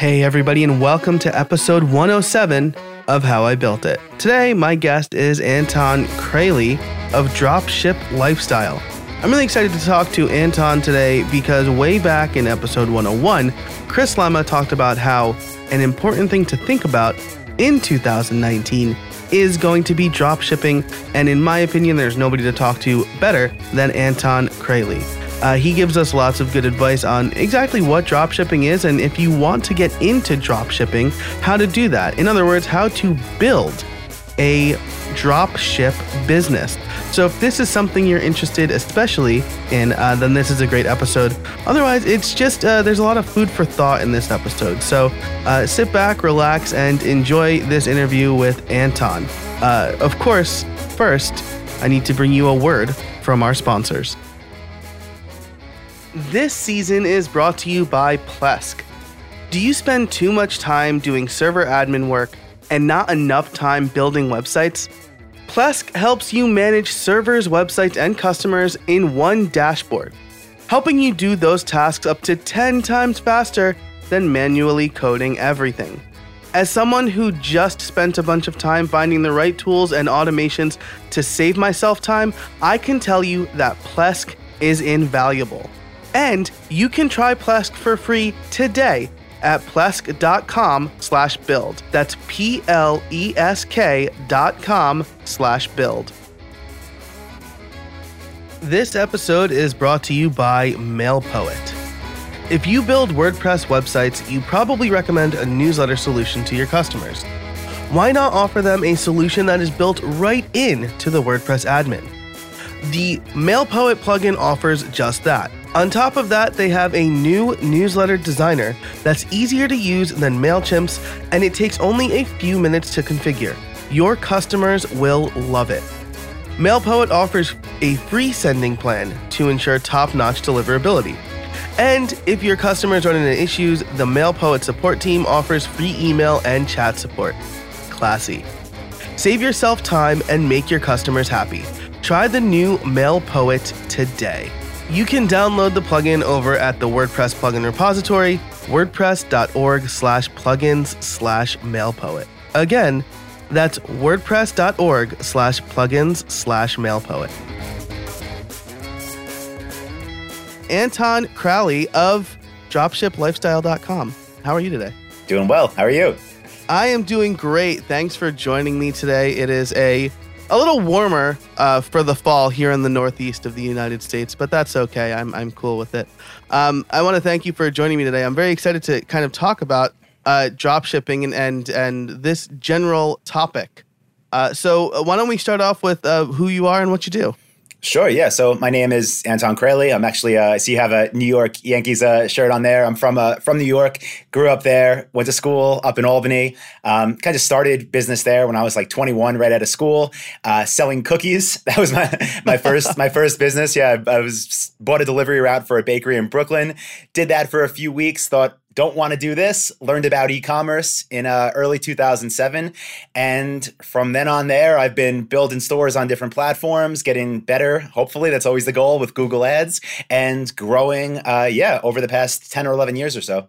Hey, everybody, and welcome to episode 107 of How I Built It. Today, my guest is Anton Kraly of Dropship Lifestyle. I'm really excited to talk to Anton today because way back in episode 101, Chris Lema talked about how an important thing to think about in 2019 is going to be drop shipping, and in my opinion, there's nobody to talk to better than Anton Kraly. Uh, he gives us lots of good advice on exactly what dropshipping is and if you want to get into dropshipping, how to do that. In other words, how to build a dropship business. So if this is something you're interested especially in, uh, then this is a great episode. Otherwise, it's just uh, there's a lot of food for thought in this episode. So uh, sit back, relax, and enjoy this interview with Anton. Uh, of course, first, I need to bring you a word from our sponsors. This season is brought to you by Plesk. Do you spend too much time doing server admin work and not enough time building websites? Plesk helps you manage servers, websites, and customers in one dashboard, helping you do those tasks up to 10 times faster than manually coding everything. As someone who just spent a bunch of time finding the right tools and automations to save myself time, I can tell you that Plesk is invaluable. And you can try Plesk for free today at plesk.com slash build. That's P-L-E-S-K dot com slash build. This episode is brought to you by MailPoet. If you build WordPress websites, you probably recommend a newsletter solution to your customers. Why not offer them a solution that is built right in to the WordPress admin? The MailPoet plugin offers just that. On top of that, they have a new newsletter designer that's easier to use than MailChimp's, and it takes only a few minutes to configure. Your customers will love it. MailPoet offers a free sending plan to ensure top notch deliverability. And if your customers run into issues, the MailPoet support team offers free email and chat support. Classy. Save yourself time and make your customers happy. Try the new MailPoet today. You can download the plugin over at the WordPress plugin repository, wordpress.org slash plugins slash mailpoet. Again, that's wordpress.org slash plugins slash mailpoet. Anton Kraly of dropshiplifestyle.com. How are you today? Doing well. How are you? I am doing great. Thanks for joining me today. It is a a little warmer uh, for the fall here in the northeast of the United States, but that's okay. I'm, I'm cool with it. Um, I want to thank you for joining me today. I'm very excited to kind of talk about uh, drop shipping and, and, and this general topic. Uh, so, uh, why don't we start off with uh, who you are and what you do? Sure. Yeah. So my name is Anton Kraly. I'm actually. Uh, I see you have a New York Yankees uh, shirt on there. I'm from uh, from New York. Grew up there. Went to school up in Albany. Um, kind of started business there when I was like 21, right out of school, uh, selling cookies. That was my my first my first business. Yeah, I, I was bought a delivery route for a bakery in Brooklyn. Did that for a few weeks. Thought don't want to do this. Learned about e-commerce in uh, early 2007, and from then on there, I've been building stores on different platforms, getting better. Hopefully, that's always the goal with Google Ads, and growing. Uh, yeah, over the past 10 or 11 years or so.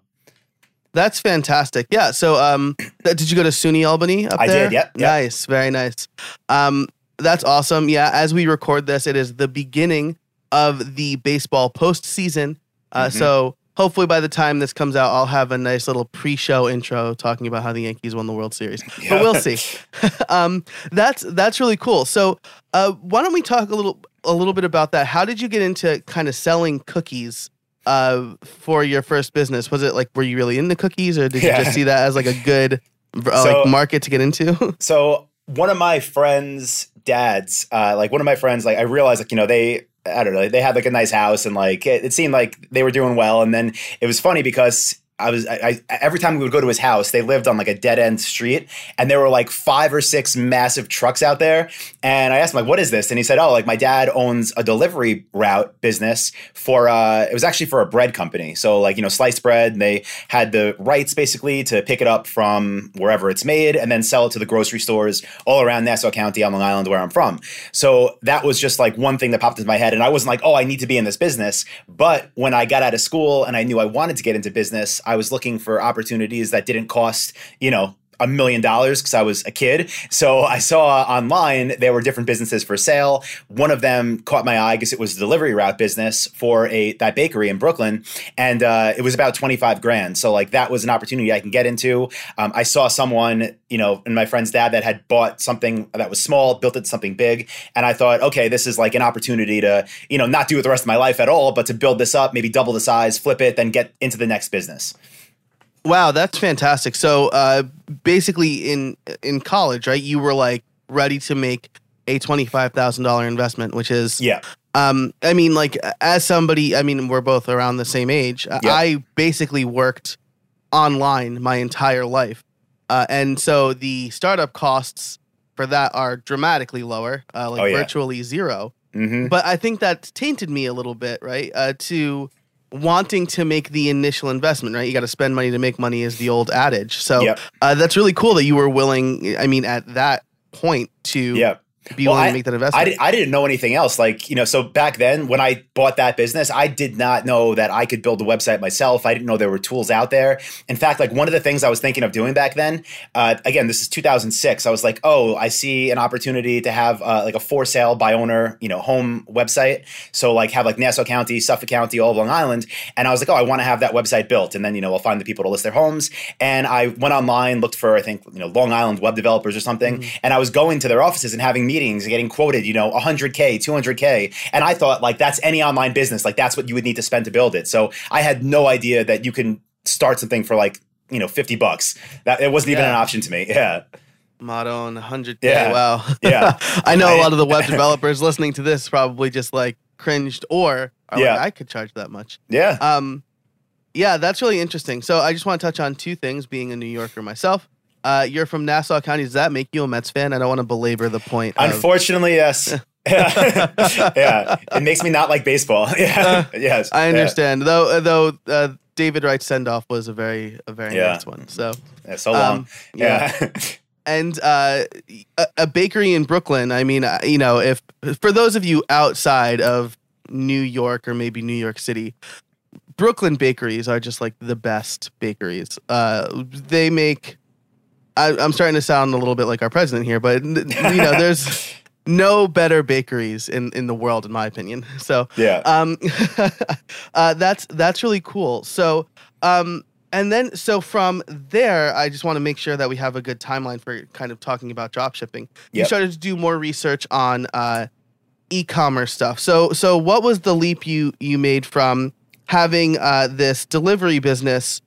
That's fantastic. Yeah. So, um, did you go to SUNY Albany up I there? did. Yep, yep. Nice. Very nice. Um, that's awesome. Yeah. As we record this, it is the beginning of the baseball postseason. Uh, Mhm. So hopefully by the time this comes out, I'll have a nice little pre-show intro talking about how the Yankees won the World Series. But we'll see. um, that's that's really cool. So uh, why don't we talk a little a little bit about that? How did you get into kind of selling cookies? Uh, for your first business, was it like were you really into cookies, or did you just see that as like a good uh, So- like market to get into? So one of my friends' dads, uh, like one of my friends, like I realized, like you know, they, I don't know, they had like a nice house, and like it, it seemed like they were doing well. And then it was funny because I was, I, I every time we would go to his house, they lived on like a dead end street, and there were like five or six massive trucks out there. And I asked him like, "What is this?" And he said, "Oh, like my dad owns a delivery route business for, uh, it was actually for a bread company. So like you know, sliced bread. And they had the rights basically to pick it up from wherever it's made and then sell it to the grocery stores all around Nassau County on Long Island, where I'm from. So that was just like one thing that popped into my head, and I wasn't like, "Oh, I need to be in this business." But when I got out of school and I knew I wanted to get into business, I was looking for opportunities that didn't cost, you know, a million dollars because I was a kid. So I saw online there were different businesses for sale. One of them caught my eye because it was a delivery route business for a that bakery in Brooklyn, and uh, it was about twenty five grand. So like that was an opportunity I can get into. Um, I saw someone, you know, and my friend's dad that had bought something that was small, built it something big, and I thought, okay, this is like an opportunity to, you know, not do it the rest of my life at all, but to build this up, maybe double the size, flip it, then get into the next business. Wow, that's fantastic. So, uh, basically, in in college, right, you were like ready to make a twenty five thousand dollar investment, which is Yeah. Um, I mean, like as somebody, I mean, we're both around the same age. Yep. I basically worked online my entire life, uh, and so the startup costs for that are dramatically lower, uh, like Oh, yeah. virtually zero. hmm But I think that's tainted me a little bit, right? Uh, to wanting to make the initial investment, right? You got to spend money to make money, is the old adage. So Yep. uh, that's really cool that you were willing. I mean, at that point, to Yeah. Be Well, willing I- to make that I, investment. di- I didn't know anything else. Like, you know, so back then when I bought that business, I did not know that I could build a website myself. I didn't know there were tools out there. In fact, like one of the things I was thinking of doing back then, uh, again, this is 2006. I was like, oh, I see an opportunity to have uh, like a for sale by owner, you know, home website. So like have like Nassau County, Suffolk County, all of Long Island. And I was like, oh, I want to have that website built. And then, you know, I'll find the people to list their homes. And I went online, looked for, I think, you know, Long Island web developers or something. And I was going to their offices and having meetings getting quoted, you know, 100K, 200K. And I thought, like, that's any online business. Like, that's what you would need to spend to build it. So I had no idea that you can start something for like, you know, 50 bucks. That it wasn't even Yeah. an option to me. Yeah. Motto and 100K. Yeah. Wow. Yeah. I know a lot of the web developers listening to this probably just like cringed or are Yeah. like, I could charge that much. Yeah. Um, yeah, that's really interesting. So I just want to touch on two things being a New Yorker myself. Uh, you're from Nassau County. Does that make you a Mets fan? I don't want to belabor the point. of- Unfortunately, yes. yeah. It makes me not like baseball. Yeah. yes. Uh, I Yeah. understand. Though, uh, though uh, David Wright's send off was a very, a very Yeah. nice one. So, Yeah, so long. um, yeah. yeah. and uh, a, a bakery in Brooklyn. I mean, uh, you know, if for those of you outside of New York or maybe New York City, Brooklyn bakeries are just like the best bakeries. Uh, they make. I, I'm starting to sound a little bit like our president here, but you know, there's no better bakeries in in the world, in my opinion. So yeah. um, uh, that's that's really cool. So, um, and then so from there, I just want to make sure that we have a good timeline for kind of talking about drop shipping. You started to do more research on uh, e-commerce stuff. So, so what was the leap you you made from having uh, this delivery business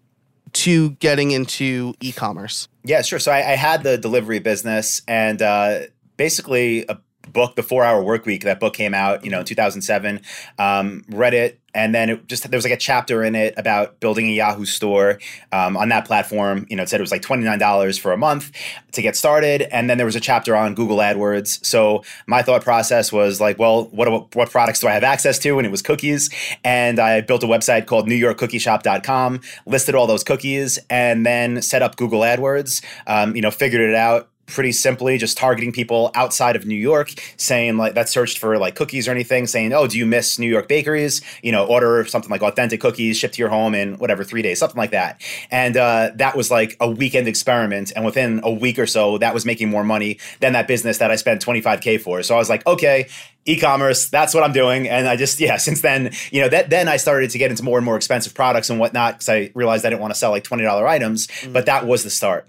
to getting into e-commerce? Yeah, sure. So I, I had the delivery business and uh, basically a book, The Four Hour Work Week. That book came out, you know, in 2007. Um, read it, and then it just there was like a chapter in it about building a Yahoo store um, on that platform. You know, it said it was like twenty nine dollars for a month to get started, and then there was a chapter on Google AdWords. So my thought process was like, well, what what products do I have access to? And it was cookies, and I built a website called NewYorkCookieShop.com, listed all those cookies, and then set up Google AdWords. Um, you know, figured it out pretty simply just targeting people outside of New York, saying like that searched for like cookies or anything, saying, "Oh, do you miss New York bakeries? You know, order something like authentic cookies shipped to your home in whatever three days, something like that." And uh, that was like a weekend experiment, and within a week or so, that was making more money than that business that I spent 25k for. So I was like, okay. E-commerce, that's what I'm doing, and I just yeah. Since then, you know, that then I started to get into more and more expensive products and whatnot because I realized I didn't want to sell like twenty dollar items, but that was the start.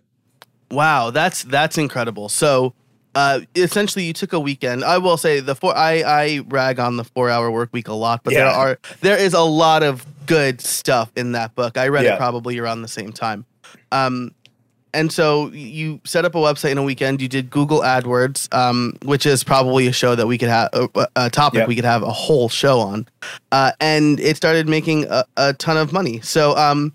Wow, that's that's incredible. So, uh, essentially, you took a weekend. I will say the four. I I rag on the four hour work week a lot, but there are there is a lot of good stuff in that book. I read Yeah. it probably around the same time. Um, and so you set up a website in a weekend. You did Google AdWords, um, which is probably a show that we could have a, a topic Yeah. we could have a whole show on. Uh, and it started making a, a ton of money. So, um,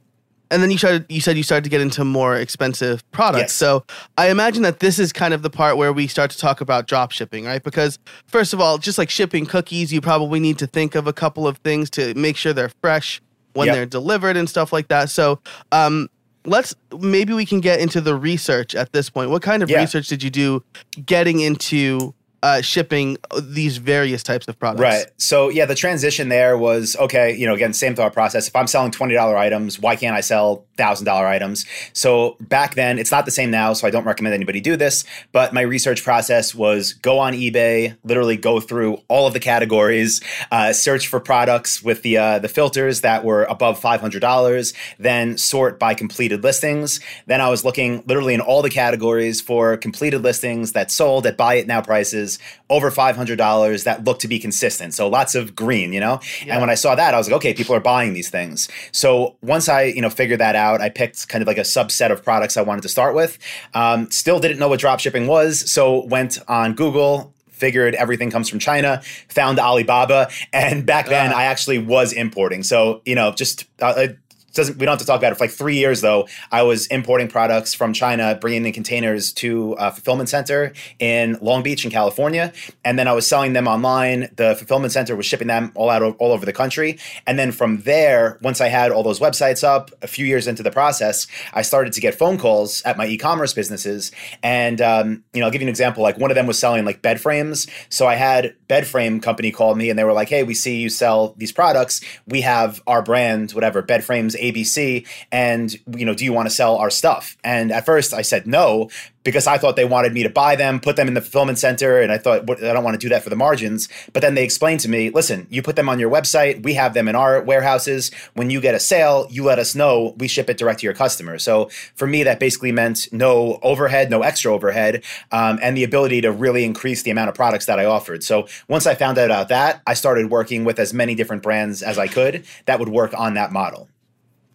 and then you started. You said you started to get into more expensive products. Yes. So I imagine that this is kind of the part where we start to talk about drop shipping, right? Because first of all, just like shipping cookies, you probably need to think of a couple of things to make sure they're fresh when Yep. they're delivered and stuff like that. So, um, let's maybe we can get into the research at this point. What kind of Yeah. research did you do getting into uh, shipping these various types of products. Right. So yeah, the transition there was okay. You know, again, same thought process. If I'm selling twenty dollar items, why can't I sell thousand dollar items? So back then, it's not the same now. So I don't recommend anybody do this. But my research process was go on eBay, literally go through all of the categories, uh, search for products with the uh, the filters that were above five hundred dollars, then sort by completed listings. Then I was looking literally in all the categories for completed listings that sold at buy it now prices over $500 that look to be consistent. So lots of green, you know? Yeah. And when I saw that, I was like, okay, people are buying these things. So once I, you know, figured that out, I picked kind of like a subset of products I wanted to start with. Um, still didn't know what drop shipping was. So went on Google, figured everything comes from China, found Alibaba, and back then uh. I actually was importing. So, you know, just uh, doesn't we don't have to talk about it. For like three years though i was importing products from china bringing in containers to a fulfillment center in long beach in california. And then i was selling them online. The fulfillment center was shipping them all out all over the country. And then from there once i had all those websites up a few years into the process i started to get phone calls at my e-commerce businesses. And um, you know i'll give you an example. Like one of them was selling like bed frames. So i had bed frame company called me and they were like hey we see you sell these products. We have our brand whatever bed frames ABC and you know do you want to sell our stuff and at first I said no because I thought they wanted me to buy them, put them in the fulfillment center, and I thought I don't want to do that for the margins. But then they explained to me, listen, you put them on your website, we have them in our warehouses. When you get a sale, you let us know, we ship it direct to your customer. So for me, that basically meant no overhead, no extra overhead, um, and the ability to really increase the amount of products that I offered. So once I found out about that, I started working with as many different brands as I could that would work on that model.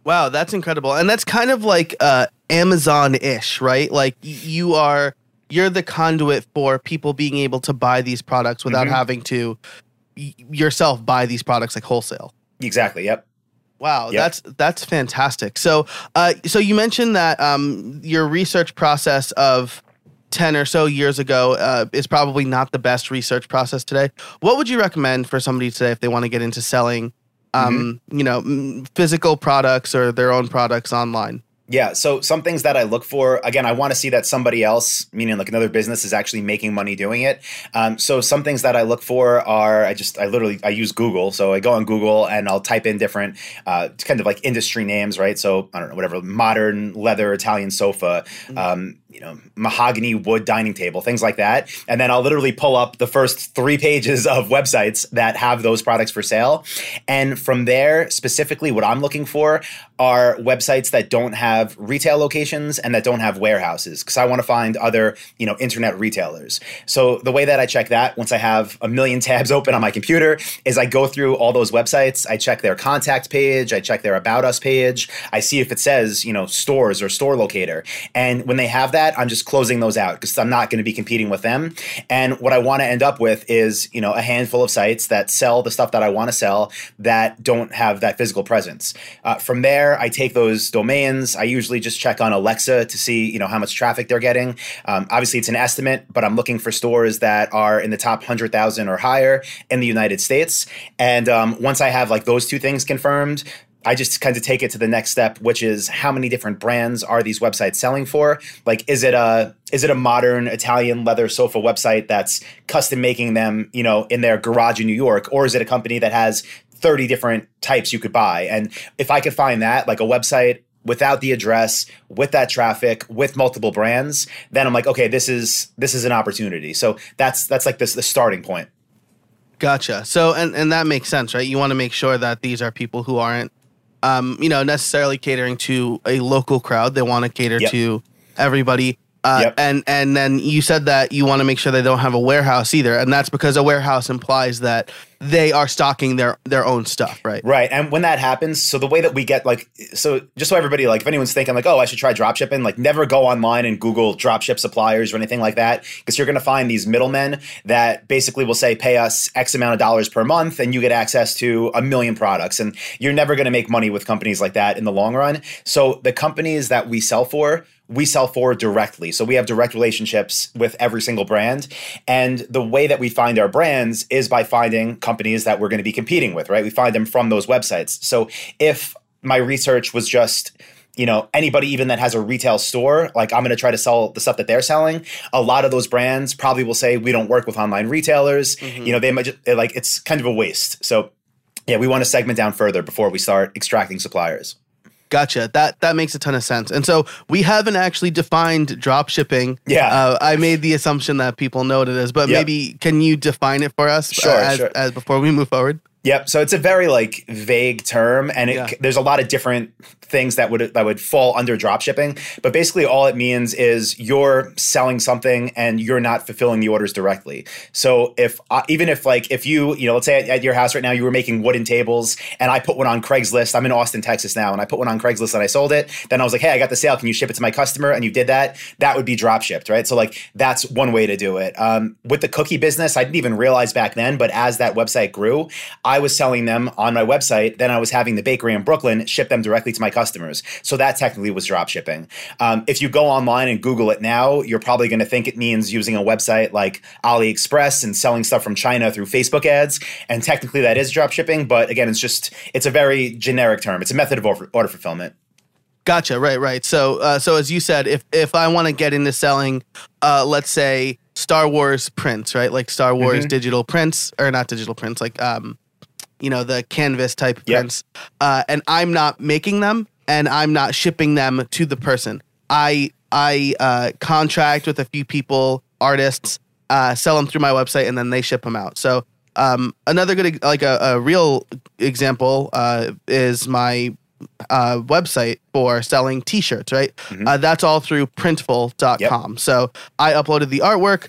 Wow, that's incredible. And that's kind of like uh, Amazon-ish, right? Like you are you're the conduit for people being able to buy these products without mm-hmm. having to y- yourself buy these products like wholesale. Exactly. Yep. Wow, yep. that's that's fantastic. So, uh, so you mentioned that um, your research process of ten or so years ago uh, is probably not the best research process today. What would you recommend for somebody today if they want to get into selling um, mm-hmm. you know, physical products or their own products online? Yeah. So some things that I look for, again, I want to see that somebody else, meaning like another business, is actually making money doing it. Um, so some things that I look for are, I just, I literally, I use Google. So I go on Google and I'll type in different uh, kind of like industry names, right? So I don't know, whatever, modern leather Italian sofa, mm-hmm. um, you know, mahogany wood dining table, things like that. And then I'll literally pull up the first three pages of websites that have those products for sale. And from there, specifically, what I'm looking for are websites that don't have retail locations and that don't have warehouses because I want to find other, you know, internet retailers. So the way that I check that once I have a million tabs open on my computer is I go through all those websites, I check their contact page, I check their about us page, I see if it says, you know, stores or store locator. And when they have that, that, I'm just closing those out because I'm not going to be competing with them. And what I want to end up with is, you know, a handful of sites that sell the stuff that I want to sell that don't have that physical presence. Uh, from there, I take those domains. I usually just check on Alexa to see, you know, how much traffic they're getting. Um, obviously, it's an estimate, but I'm looking for stores that are in the top 100,000 or higher in the United States. And um, once I have like those two things confirmed, I just kind of take it to the next step, which is how many different brands are these websites selling for? Like, is it a is it a modern Italian leather sofa website that's custom making them, you know, in their garage in New York, or is it a company that has 30 different types you could buy? And if I could find that, like a website without the address, with that traffic, with multiple brands, then I'm like, okay, this is this is an opportunity. So that's that's like this the starting point. Gotcha. So and and that makes sense, right? You want to make sure that these are people who aren't um, you know, necessarily catering to a local crowd. They want to cater yep. to everybody. Uh, yep. And and then you said that you want to make sure they don't have a warehouse either, and that's because a warehouse implies that they are stocking their their own stuff, right? Right. And when that happens, so the way that we get like, so just so everybody like, if anyone's thinking like, oh, I should try dropshipping, like, never go online and Google dropship suppliers or anything like that, because you're going to find these middlemen that basically will say, pay us X amount of dollars per month, and you get access to a million products, and you're never going to make money with companies like that in the long run. So the companies that we sell for we sell for directly. So we have direct relationships with every single brand. And the way that we find our brands is by finding companies that we're going to be competing with, right? We find them from those websites. So if my research was just you know anybody even that has a retail store like i'm going to try to sell the stuff that they're selling a lot of those brands probably will say we don't work with online retailers mm-hmm. you know they might just like it's kind of a waste so yeah we want to segment down further before we start extracting suppliers Gotcha. That that makes a ton of sense. And so we haven't actually defined drop shipping. Yeah. Uh, I made the assumption that people know what it is, but yep. maybe can you define it for us? Sure, uh, as, sure. as before we move forward? Yep. So it's a very like vague term, and it, yeah. there's a lot of different things that would that would fall under drop shipping. But basically, all it means is you're selling something and you're not fulfilling the orders directly. So if uh, even if like if you you know let's say at, at, your house right now you were making wooden tables, and I put one on Craigslist. I'm in Austin, Texas now, and I put one on Craigslist and I sold it. Then I was like, hey, I got the sale. Can you ship it to my customer? And you did that. That would be drop shipped, right? So like that's one way to do it. Um, with the cookie business, I didn't even realize back then, but as that website grew. I was selling them on my website. Then I was having the bakery in Brooklyn ship them directly to my customers. So that technically was drop shipping. Um, if you go online and Google it now, you're probably going to think it means using a website like AliExpress and selling stuff from China through Facebook ads. And technically that is drop shipping. But again, it's just, it's a very generic term. It's a method of order, order fulfillment. Gotcha. Right. Right. So, uh, so as you said, if if I want to get into selling, uh, let's say Star Wars prints, right? Like Star Wars mm-hmm. digital prints, or not digital prints, like um, you know, the canvas type yep. prints. Uh, and I'm not making them, and I'm not shipping them to the person. I I uh, contract with a few people, artists, uh, sell them through my website, and then they ship them out. So um, another good, like a, a real example, uh, is my uh, website for selling T-shirts. Right, mm-hmm. uh, that's all through Printful.com. Yep. So I uploaded the artwork.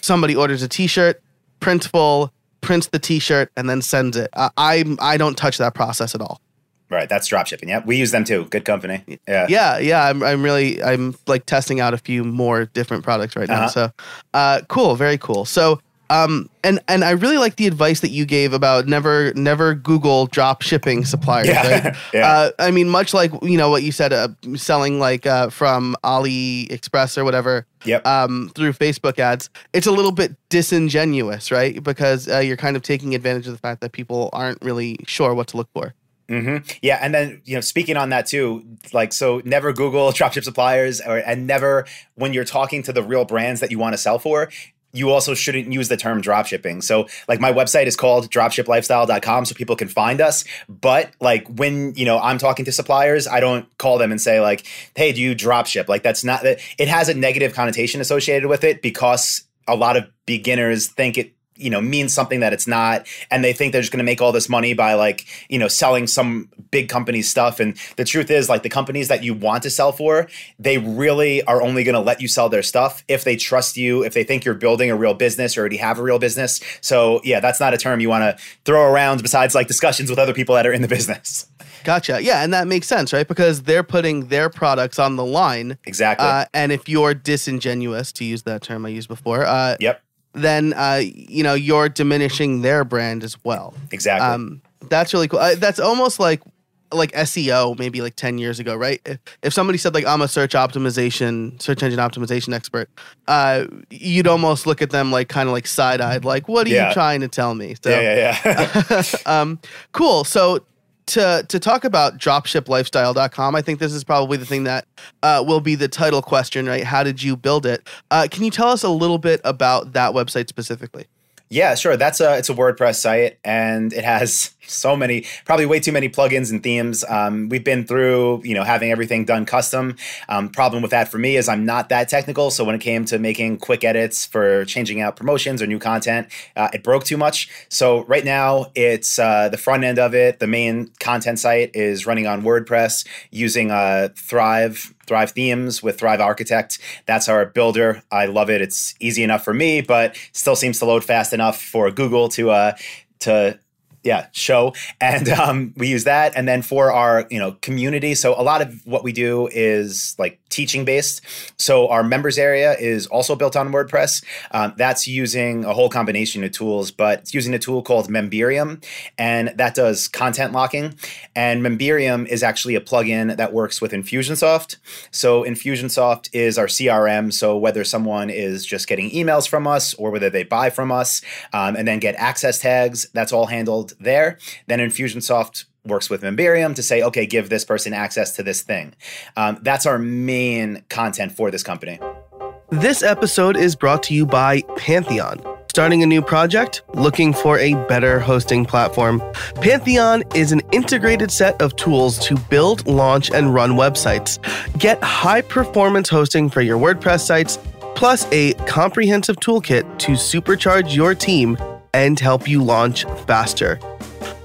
Somebody orders a T-shirt. Printful prints the T-shirt and then sends it. Uh, I I don't touch that process at all. Right, that's drop shipping. Yeah, we use them too. Good company. Yeah, yeah, yeah. I'm, I'm really, I'm like testing out a few more different products right now. Uh-huh. So, uh, cool, very cool. So, um, and and I really like the advice that you gave about never never Google drop shipping suppliers. Yeah. Right? yeah. Uh, I mean, much like you know what you said, uh, selling like uh, from AliExpress or whatever. Yep. Um, through Facebook ads, it's a little bit disingenuous, right? Because uh, you're kind of taking advantage of the fact that people aren't really sure what to look for. Mm-hmm. Yeah, and then you know, speaking on that too, like so, never Google dropship suppliers, or and never when you're talking to the real brands that you want to sell for, you also shouldn't use the term dropshipping. So like my website is called dropshiplifestyle.com so people can find us. But like when, you know, I'm talking to suppliers, I don't call them and say like, hey, do you dropship? Like that's not that it has a negative connotation associated with it because a lot of beginners think it you know means something that it's not and they think they're just going to make all this money by like you know selling some big company stuff and the truth is like the companies that you want to sell for they really are only going to let you sell their stuff if they trust you if they think you're building a real business or already have a real business so yeah that's not a term you want to throw around besides like discussions with other people that are in the business Gotcha. Yeah, and that makes sense, right? Because they're putting their products on the line. Exactly. Uh, and if you're disingenuous, to use that term I used before, uh, yep then uh, you know you're diminishing their brand as well. Exactly. Um, that's really cool. Uh, that's almost like like SEO maybe like 10 years ago, right? If, if somebody said like I'm a search optimization, search engine optimization expert, uh, you'd almost look at them like kind of like side-eyed, like, what are yeah. you trying to tell me? So, yeah, yeah, yeah. um, cool. So to to talk about dropshiplifestyle.com, I think this is probably the thing that uh, will be the title question, right? How did you build it? Uh, can you tell us a little bit about that website specifically? Yeah, sure. That's a it's a WordPress site, and it has so many, probably way too many plugins and themes. Um, we've been through, you know, having everything done custom. Um, problem with that for me is I'm not that technical, so when it came to making quick edits for changing out promotions or new content, uh, it broke too much. So right now, it's uh, the front end of it. The main content site is running on WordPress using uh, Thrive Thrive Themes with Thrive Architect. That's our builder. I love it. It's easy enough for me, but still seems to load fast enough for Google to uh, to yeah show. And um, we use that. And then for our you know community so a lot of what we do is like teaching based. So our members area is also built on wordpress. Um, that's using a whole combination of tools but it's using a tool called memberium and that does content locking. And memberium is actually a plugin that works with infusionsoft. So infusionsoft is our crm so whether someone is just getting emails from us or whether they buy from us um, and then get access tags that's all handled there. Then Infusionsoft works with Memberium to say, okay, give this person access to this thing. Um, that's our main content for this company. This episode is brought to you by Pantheon. Starting a new project? Looking for a better hosting platform? Pantheon is an integrated set of tools to build, launch, and run websites. Get high performance hosting for your WordPress sites, plus a comprehensive toolkit to supercharge your team and help you launch faster.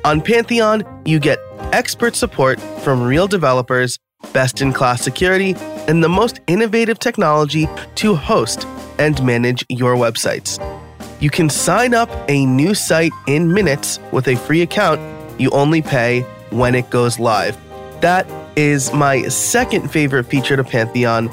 On Pantheon, you get expert support from real developers, best in class security, and the most innovative technology to host and manage your websites. You can sign up a new site in minutes with a free account. You only pay when it goes live. That is my second favorite feature to Pantheon,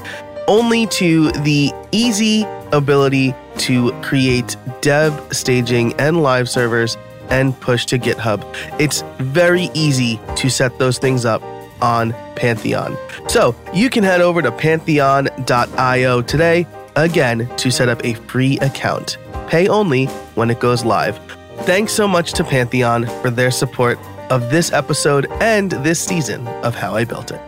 only to the easy ability to create dev, staging, and live servers and push to GitHub. It's very easy to set those things up on Pantheon. So you can head over to pantheon.io today, again, to set up a free account. Pay only when it goes live. Thanks so much to Pantheon for their support of this episode and this season of How I Built It.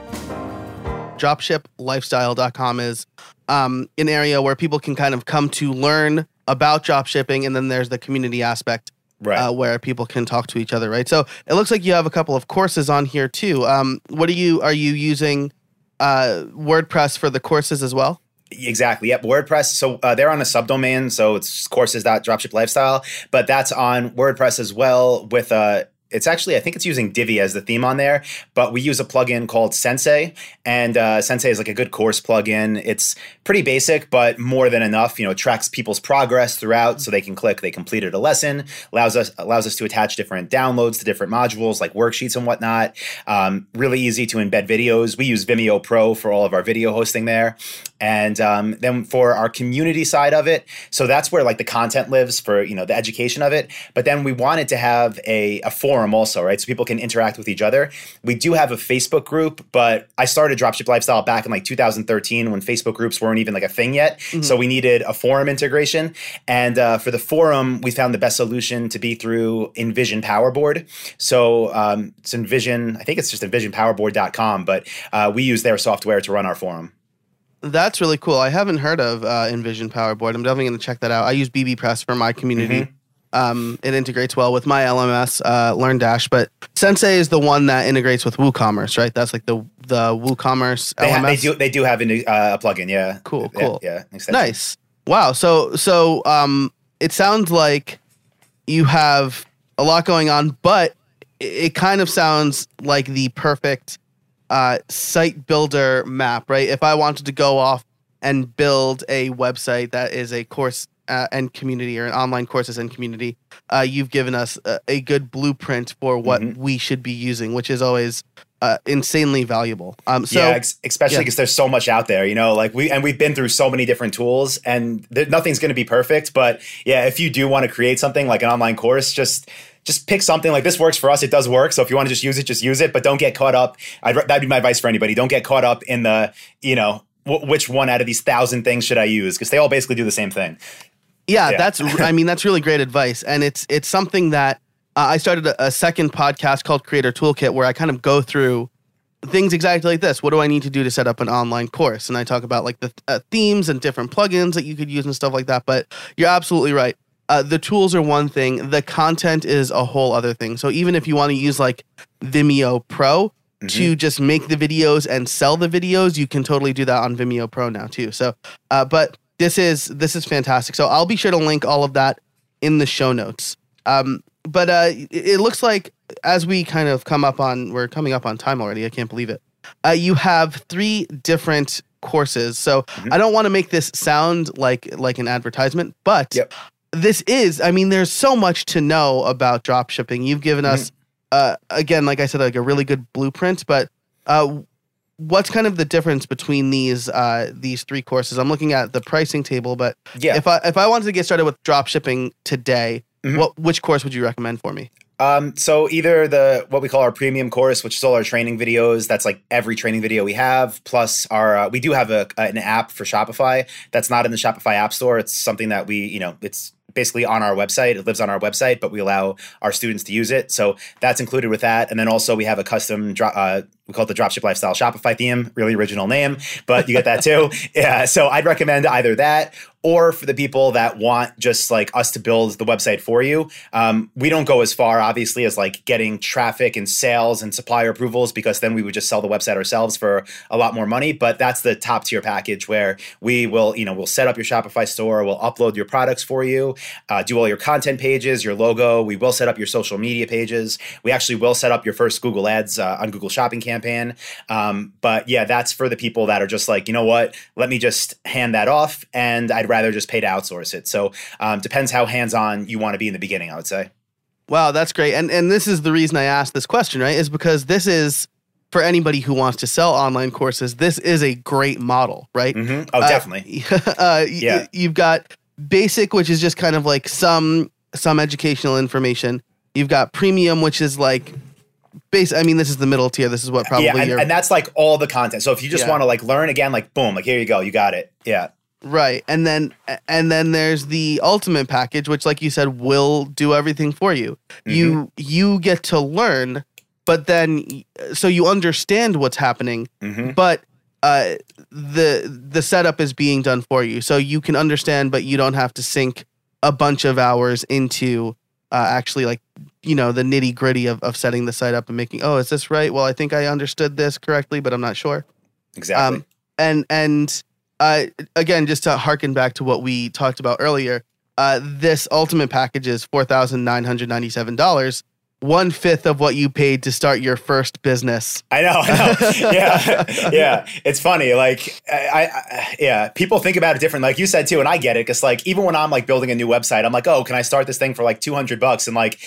Dropshiplifestyle.com is um, an area where people can kind of come to learn about dropshipping, and then there's the community aspect Right. uh, where people can talk to each other, right? So it looks like you have a couple of courses on here too. Um, what are you are you using uh, WordPress for the courses as well? Exactly. Yep. WordPress. So uh, they're on a subdomain. So it's courses.dropship lifestyle, but that's on WordPress as well with a it's actually I think it's using Divi as the theme on there, but we use a plugin called Sensei, and uh, Sensei is like a good course plugin. It's pretty basic, but more than enough. You know, it tracks people's progress throughout, so they can click they completed a lesson. allows us allows us to attach different downloads to different modules like worksheets and whatnot. Um, really easy to embed videos. We use Vimeo Pro for all of our video hosting there, and um, then for our community side of it, so that's where like the content lives for you know the education of it. But then we wanted to have a, a forum also, right? So people can interact with each other. We do have a Facebook group, but I started Dropship Lifestyle back in like 2013 when Facebook groups weren't even like a thing yet. So we needed a forum integration. And uh, for the forum, we found the best solution to be through Invision Powerboard. So um, it's Invision, I think it's just invisionpowerboard.com, but uh, we use their software to run our forum. That's really cool. I haven't heard of uh, Invision Powerboard. I'm definitely going to check that out. I use bbPress for my community. Um, it integrates well with my LMS, uh, LearnDash, but Sensei is the one that integrates with WooCommerce, right? That's like the the WooCommerce They, LMS. they do they do have a, uh, plugin, yeah. Cool, Yeah, cool. Yeah, extension. Nice. Wow. So so um it sounds like you have a lot going on, but it, it kind of sounds like the perfect uh site builder map, right? If I wanted to go off and build a website that is a course uh, and community or an online courses and community, uh, you've given us a, a good blueprint for what Mhm. we should be using, which is always uh, insanely valuable. Um, so yeah, ex- especially yeah. because there's so much out there, you know, like we and we've been through so many different tools, and there, nothing's going to be perfect. But yeah, if you do want to create something like an online course, just just pick something like this works for us. It does work. So if you want to just use it, just use it. But don't get caught up. I'd, that'd be my advice for anybody. Don't get caught up in the you know w- which one out of these thousand things should I use because they all basically do the same thing. Yeah, Yeah. that's. I mean, that's really great advice, and it's it's something that uh, I started a, a second podcast called Creator Toolkit, where I kind of go through things exactly like this. What do I need to do to set up an online course? And I talk about like the uh, themes and different plugins that you could use and stuff like that. But you're absolutely right. Uh, the tools are one thing. The content is a whole other thing. So even if you want to use like Vimeo Pro to just make the videos and sell the videos, you can totally do that on Vimeo Pro now too. So, uh, but this is this is fantastic. So I'll be sure to link all of that in the show notes. Um, but uh, it, looks like as we kind of come up on, we're coming up on time already. I can't believe it. Uh, you have three different courses. So Mhm. I don't want to make this sound like like an advertisement, but Yep. this is. I mean, there's so much to know about drop shipping. You've given us, uh, again, like I said, like a really good blueprint. But uh, what's kind of the difference between these uh, these three courses? I'm looking at the pricing table, but Yeah. if I if I wanted to get started with drop shipping today, Mhm. what which course would you recommend for me? Um, so either the what we call our premium course, which is all our training videos. That's like every training video we have. Plus our uh, we do have a, an app for Shopify that's not in the Shopify App Store. It's something that we you know it's basically on our website. It lives on our website, but we allow our students to use it. So that's included with that. And then also we have a custom dro- uh, we call it the Dropship Lifestyle Shopify theme. Really original name, but you get that too. yeah. So I'd recommend either that or for the people that want just like us to build the website for you. Um, we don't go as far, obviously, as like getting traffic and sales and supplier approvals because then we would just sell the website ourselves for a lot more money. But that's the top tier package where we will, you know, we'll set up your Shopify store, we'll upload your products for you, uh, do all your content pages, your logo. We will set up your social media pages. We actually will set up your first Google Ads uh, on Google Shopping campaign. Um, but yeah, that's for the people that are just like, you know what, let me just hand that off, and I'd rather just pay to outsource it. So um, depends how hands on you want to be in the beginning. I would say. Wow, that's great. And and this is the reason I asked this question, right? Is because this is for anybody who wants to sell online courses. This is a great model, right? Mm-hmm. Oh, Uh, definitely. uh, Yeah. y- you've got basic, which is just kind of like some some educational information. You've got premium, which is like base. I mean, this is the middle tier. This is what probably yeah, and, and that's like all the content. So if you just Yeah. want to like learn again, like boom, like here you go, you got it. Yeah. right. And then and then there's the ultimate package, which, like you said, will do everything for you. Mm-hmm. You you get to learn, but then so you understand what's happening, hmm but uh, the the setup is being done for you, so you can understand, but you don't have to sink a bunch of hours into uh, actually like you know the nitty gritty of, of setting the site up and making. Oh, is this right? Well, I think I understood this correctly, but I'm not sure. Exactly. Um, and and uh, again, just to harken back to what we talked about earlier, uh, this ultimate package is four thousand nine hundred ninety seven dollars, one fifth of what you paid to start your first business. I know, I know. yeah, yeah. It's funny. Like, I, I, yeah, people think about it different. Like you said too, and I get it because, like, even when I'm like building a new website, I'm like, oh, can I start this thing for like 200 bucks? And like,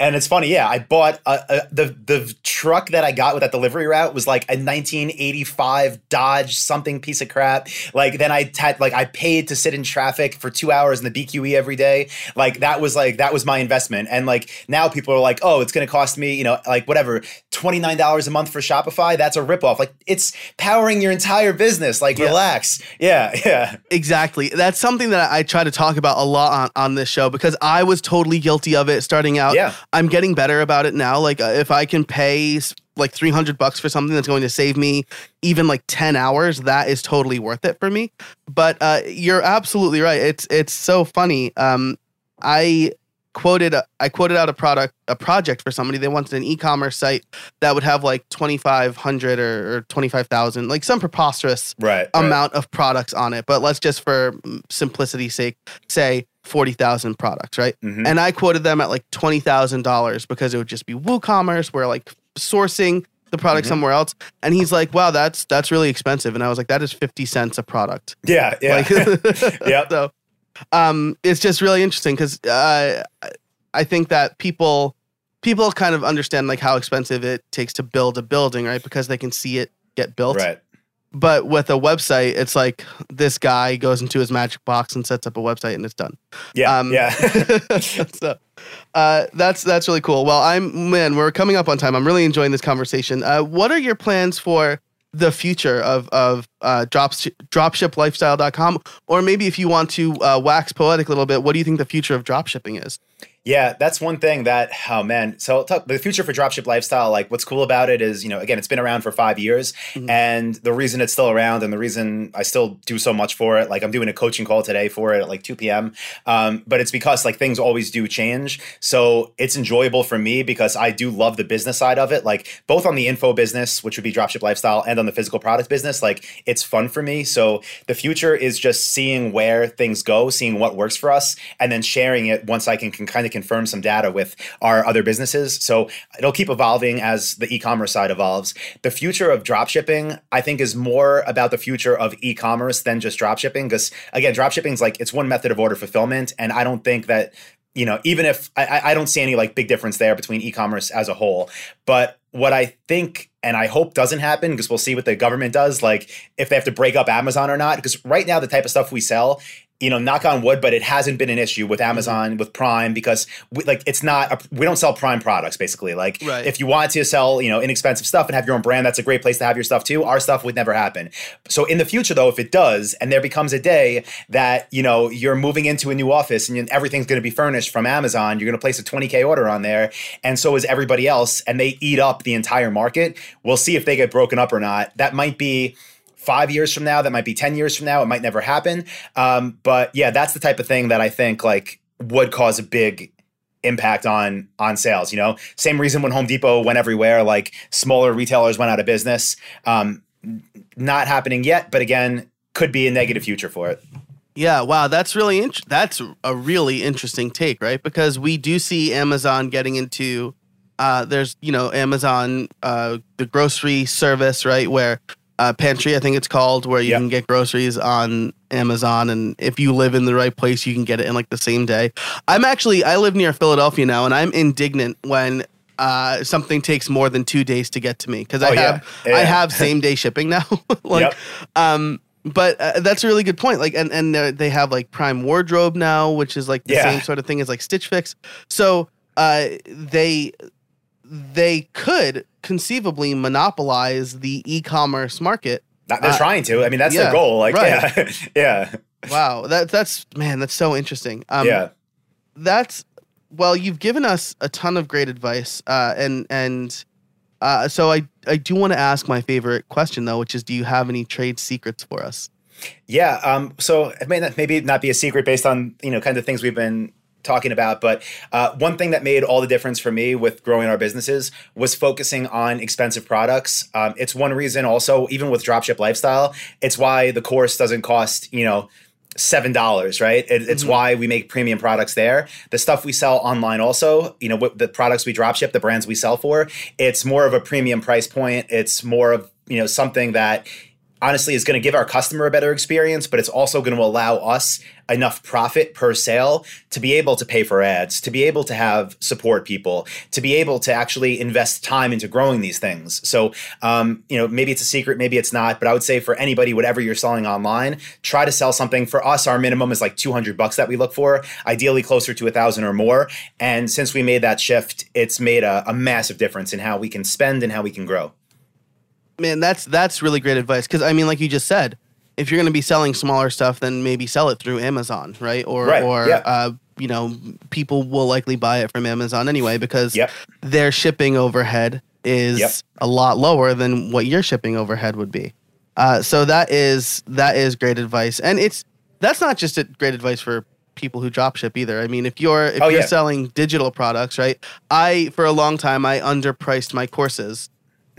and it's funny. Yeah, I bought a, a, the the truck that I got with that delivery route was like a 1985 Dodge something piece of crap. Like, then I had like I paid to sit in traffic for two hours in the BQE every day. Like, that was like that was my investment. And like now people are like, oh, it's going to cost me, you know, like whatever, $29 a month for Shopify. That's a ripoff. Like it's powering your entire business. Like Yeah. relax. Yeah. Yeah. Exactly. That's something that I try to talk about a lot on, on this show because I was totally guilty of it starting out. Yeah. I'm getting better about it now. Like uh, if I can pay like 300 bucks for something that's going to save me even like 10 hours, that is totally worth it for me. But uh, you're absolutely right. It's it's so funny. Um, I quoted I quoted out a product a project for somebody. They wanted an e-commerce site that would have like 2,500 or, or 25,000, like some preposterous Right. right. amount of products on it, but let's just for simplicity's sake say 40,000 products, right? Mhm. And I quoted them at like $20,000 because it would just be WooCommerce where like sourcing the product Mhm. somewhere else. And he's like, "Wow, that's that's really expensive." And I was like, "That is 50 cents a product." Yeah. Yeah. Like, Yep. So, um, it's just really interesting because uh, I think that people people kind of understand like how expensive it takes to build a building, right? Because they can see it get built. right. But with a website, it's like this guy goes into his magic box and sets up a website and it's done. Yeah. Um, yeah. so uh, that's that's really cool. Well, I'm man, we're coming up on time. I'm really enjoying this conversation. Uh, what are your plans for the future of of uh, drops dropshiplifestyle.com? Or maybe if you want to uh, wax poetic a little bit, what do you think the future of dropshipping is? Yeah, that's one thing that oh man. So talk, the future for dropship lifestyle, like what's cool about it is, you know, again, it's been around for five years, Mhm. and the reason it's still around and the reason I still do so much for it, like I'm doing a coaching call today for it at like 2 p.m. Um, but it's because like things always do change, so it's enjoyable for me because I do love the business side of it, like both on the info business, which would be dropship lifestyle, and on the physical product business. Like it's fun for me. So the future is just seeing where things go, seeing what works for us, and then sharing it once I can, can kind of confirm some data with our other businesses. So it'll keep evolving as the e-commerce side evolves. The future of dropshipping, I think, is more about the future of e-commerce than just dropshipping. Because again, dropshipping is like it's one method of order fulfillment, and I don't think that you know even if I- I, don't see any like big difference there between e-commerce as a whole. But what I think and I hope doesn't happen because we'll see what the government does, like if they have to break up Amazon or not. Because right now, the type of stuff we sell, you know, knock on wood, but it hasn't been an issue with Mm-hmm. Amazon, with Prime, because we, like it's not, a, we don't sell Prime products basically. Like Right. if you want to sell, you know, inexpensive stuff and have your own brand, that's a great place to have your stuff too. Our stuff would never happen. So in the future though, if it does, and there becomes a day that, you know, you're moving into a new office and everything's going to be furnished from Amazon, you're going to place a 20K order on there. And so is everybody else. And they eat up the entire market. We'll see if they get broken up or not. That might be, five years from now that might be 10 years from now it might never happen. Um, but yeah that's the type of thing that i think like would cause a big impact on on sales you know? Same reason when home depot went everywhere like smaller retailers went out of business. Um, not happening yet but again could be a negative future for it. Yeah, wow, that's really int- that's a really interesting take, right? Because we do see Amazon getting into uh there's, you know, Amazon uh the grocery service, right, where uh pantry I think it's called where you Yep. can get groceries on Amazon and if you live in the right place you can get it in like the same day. I'm actually I live near Philadelphia now and I'm indignant when uh, something takes more than two days to get to me because I Oh, yeah. have I have same day shipping now. like, Yep. um, but uh, that's a really good point. Like, and and they're- they have like Prime Wardrobe now, which is like the Yeah. same sort of thing as like Stitch Fix. So uh, they they could conceivably monopolize the e-commerce market. Not- they're Uh, trying to i mean that's yeah, their goal like right. yeah yeah Wow, that that's man, that's so interesting. Um, yeah that's well, you've given us a ton of great advice, uh, and and uh, so I I do want to ask my favorite question though, which is, do you have any trade secrets for us? Yeah. Um, so it may not, maybe not be a secret based on you know kind of things we've been talking about, but uh, one thing that made all the difference for me with growing our businesses was focusing on expensive products. Um, it's one reason also, even with dropship lifestyle, it's why the course doesn't cost you know seven dollars right? It, it's why we make premium products there. The stuff we sell online also you know what the products we drop ship the brands we sell for it's more of a premium price point. It's more of you know something that honestly is going to give our customer a better experience, but it's also going to allow us enough profit per sale to be able to pay for ads, to be able to have support people, to be able to actually invest time into growing these things. So, um, you know, maybe it's a secret, maybe it's not, but I would say for anybody, whatever you're selling online, try to sell something. For us, our minimum is like 200 bucks that we look for, ideally closer to a thousand or more. And since we made that shift, it's made a, a massive difference in how we can spend and how we can grow. Man, that's that's really great advice because I mean, like you just said, if you're going to be selling smaller stuff, then maybe sell it through Amazon, right? Or Right, or yeah. uh, you know, people will likely buy it from Amazon anyway because Yep. their shipping overhead is Yep. a lot lower than what your shipping overhead would be. Uh, so that is that is great advice, and it's that's not just a great advice for people who drop ship either. I mean, if you're if Oh, you're yeah. selling digital products, right? I for a long time I underpriced my courses.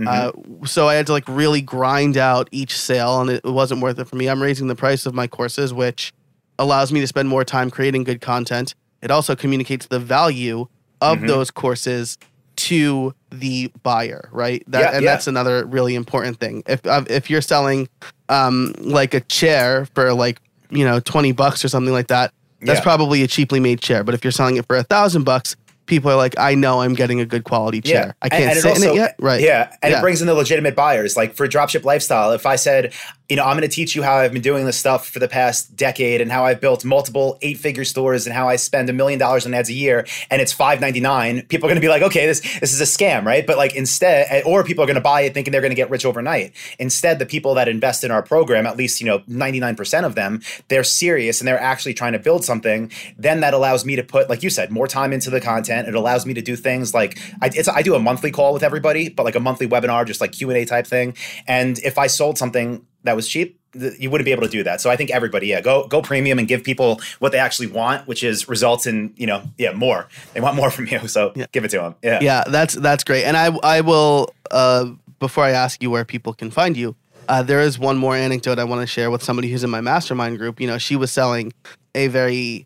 Uh, so I had to like really grind out each sale, and it wasn't worth it for me. I'm raising the price of my courses, which allows me to spend more time creating good content. It also communicates the value of Mhm. those courses to the buyer, right? That, Yeah, and yeah. that's another really important thing. If uh, if you're selling um, like a chair for like you know twenty bucks or something like that, that's Yeah. probably a cheaply made chair. But if you're selling it for a thousand bucks, people are like, I know I'm getting a good quality chair. I can't and it sit in also- it yet, right? Yeah, and Yeah. it brings in the legitimate buyers. Like for dropship lifestyle, if I said, you know, I'm going to teach you how I've been doing this stuff for the past decade and how I've built multiple eight-figure stores and how I spend a million dollars on ads a year, and it's five ninety nine, people are going to be like, okay, this this is a scam, right? But like instead, eh, or people are going to buy it thinking they're going to get rich overnight. Instead, the people that invest in our program, at least you know, ninety nine percent of them, they're serious and they're actually trying to build something. Then that allows me to put, like you said, more time into the content. It allows me to do things like I, I do a monthly call with everybody, but like a monthly webinar, just like Q and A type thing. And if I sold something that was cheap, you wouldn't be able to do that. So I think everybody, yeah, go go premium and give people what they actually want, which is results in you know, yeah, more. They want more from you, so Yeah. give it to them. Yeah, yeah that's that's great and i i will uh before i ask you where people can find you uh, there is one more anecdote i want to share with somebody who's in my mastermind group you know she was selling a very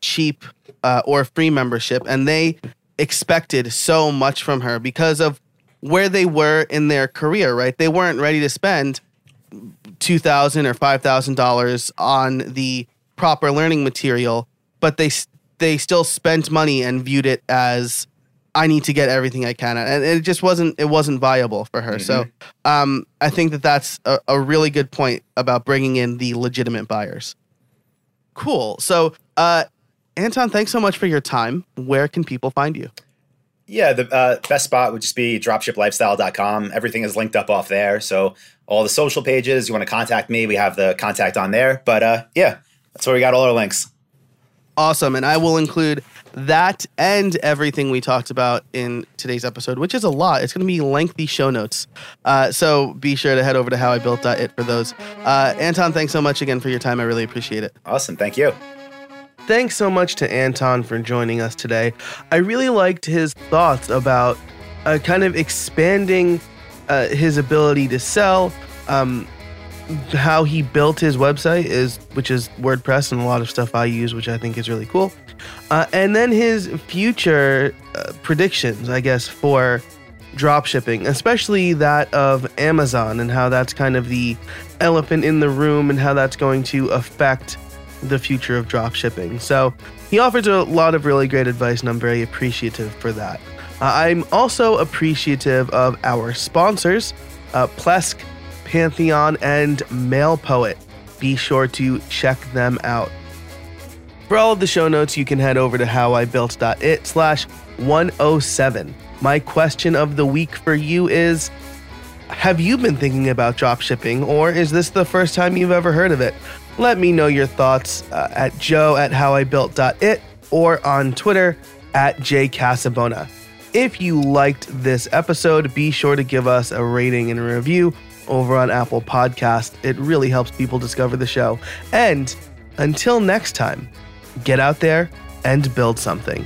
cheap uh, or free membership and they expected so much from her because of where they were in their career right they weren't ready to spend two thousand or five thousand dollars on the proper learning material, but they they still spent money and viewed it as I need to get everything I can, and it just wasn't it wasn't viable for her. So, um, I think that that's a, a really good point about bringing in the legitimate buyers. Cool. So, uh, Anton, thanks so much for your time. Where can people find you? Yeah, the uh, best spot would just be dropshiplifestyle.com. Everything is linked up off there. So all the social pages, you want to contact me, we have the contact on there. But uh, yeah, that's where we got all our links. Awesome. And I will include that and everything we talked about in today's episode, which is a lot. It's going to be lengthy show notes. Uh, so be sure to head over to howibuilt.it for those. Uh, Anton, thanks so much again for your time. I really appreciate it. Awesome. Thank you. Thanks so much to Anton for joining us today. I really liked his thoughts about uh, kind of expanding uh, his ability to sell. Um, how he built his website is, which is WordPress and a lot of stuff I use, which I think is really cool. Uh, and then his future uh, predictions, I guess, for drop shipping, especially that of Amazon and how that's kind of the elephant in the room and how that's going to affect the future of drop shipping. So he offers a lot of really great advice, and I'm very appreciative for that. Uh, I'm also appreciative of our sponsors, uh, Plesk, Pantheon, and MailPoet. Be sure to check them out. For all of the show notes, you can head over to howibuilt.it slash 107. My question of the week for you is Have you been thinking about drop shipping, or is this the first time you've ever heard of it? Let me know your thoughts uh, at joe at howibuilt.it or on Twitter at jcasabona. If you liked this episode, be sure to give us a rating and a review over on Apple Podcast. It really helps people discover the show. And until next time, get out there and build something.